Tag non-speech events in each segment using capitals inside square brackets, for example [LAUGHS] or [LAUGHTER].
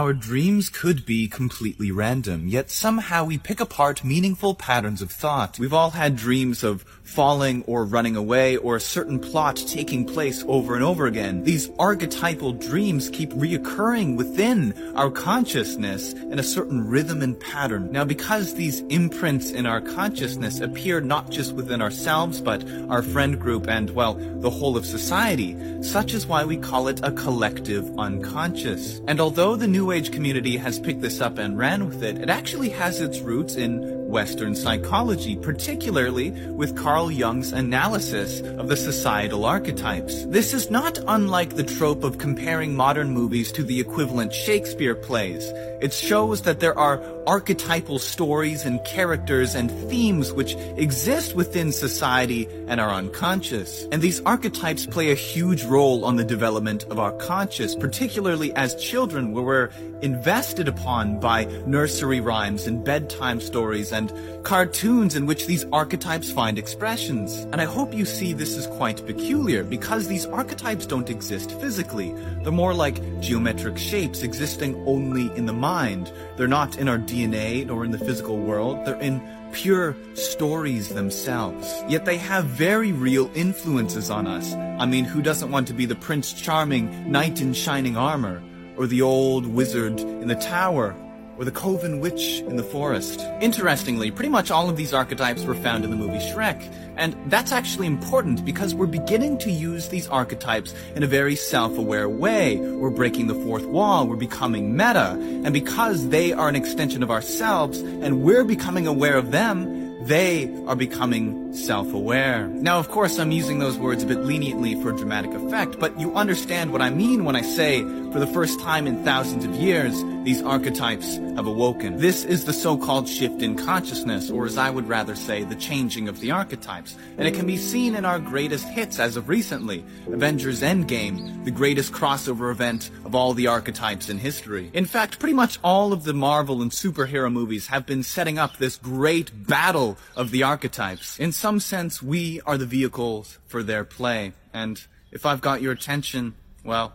Our dreams could be completely random, yet somehow we pick apart meaningful patterns of thought. We've all had dreams of falling or running away or a certain plot taking place over and over again. These archetypal dreams keep reoccurring within our consciousness in a certain rhythm and pattern. Now, because these imprints in our consciousness appear not just within ourselves, but our friend group and, well, the whole of society, such is why we call it a collective unconscious. And although the New Age community has picked this up and ran with it, it actually has its roots in Western psychology, particularly with Carl Jung's analysis of the societal archetypes. This is not unlike the trope of comparing modern movies to the equivalent Shakespeare plays. It shows that there are archetypal stories and characters and themes which exist within society and are unconscious. And these archetypes play a huge role on the development of our conscious, particularly as children where we're invested upon by nursery rhymes and bedtime stories and cartoons in which these archetypes find expressions. And I hope you see this is quite peculiar because these archetypes don't exist physically. They're more like geometric shapes existing only in the mind. They're not in our DNA nor in the physical world. They're in pure stories themselves. Yet they have very real influences on us. I mean, who doesn't want to be the Prince Charming knight in shining armor? Or the old wizard in the tower? Or the coven witch in the forest? Interestingly, pretty much all of these archetypes were found in the movie Shrek. And that's actually important because we're beginning to use these archetypes in a very self-aware way. We're breaking the fourth wall, we're becoming meta. And because they are an extension of ourselves and we're becoming aware of them, they are becoming self-aware. Now, of course, I'm using those words a bit leniently for dramatic effect, but you understand what I mean when I say, for the first time in thousands of years, these archetypes have awoken. This is the so-called shift in consciousness, or as I would rather say, the changing of the archetypes. And it can be seen in our greatest hits as of recently, Avengers Endgame, the greatest crossover event of all the archetypes in history. In fact, pretty much all of the Marvel and superhero movies have been setting up this great battle of the archetypes. In some sense, we are the vehicles for their play. And if I've got your attention, well,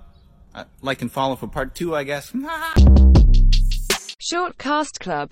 I like and follow for part two, I guess. [LAUGHS] Short Cast Club